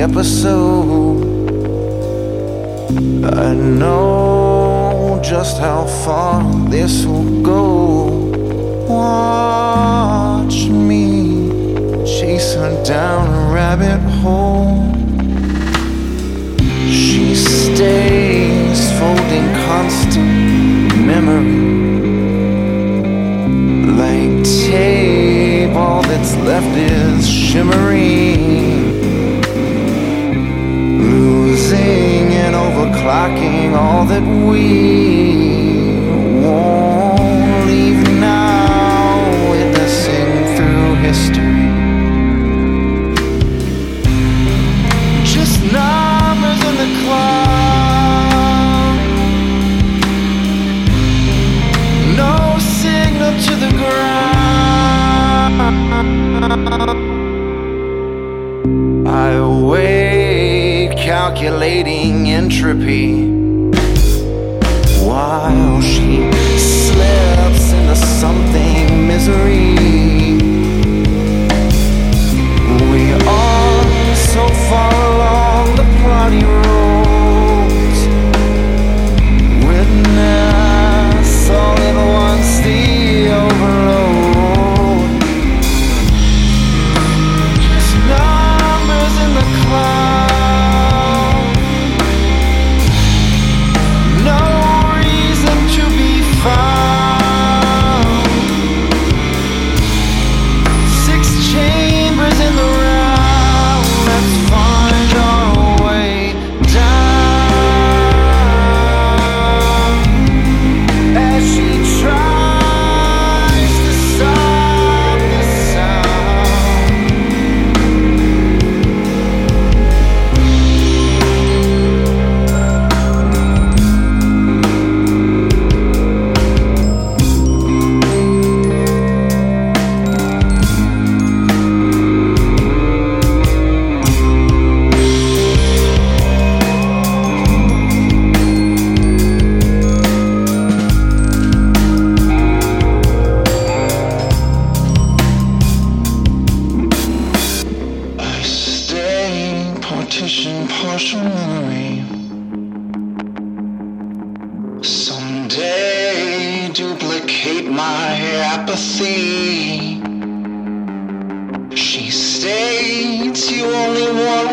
episode. I know just how far this will go. Watch me chase her down a rabbit hole. lacking all that we want. calculating entropy while she slips into something misery. We are so far along the bloody road. partition, partial memory. Someday duplicate my apathy. She states you only want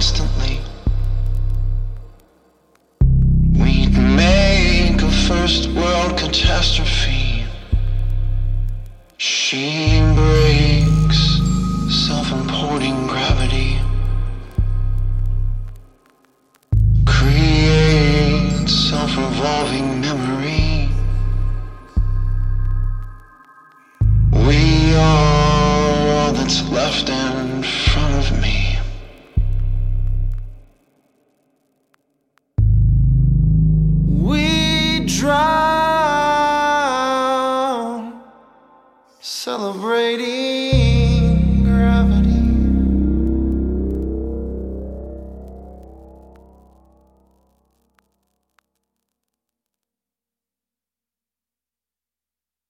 constantly. We'd make a first world catastrophe. She celebrating.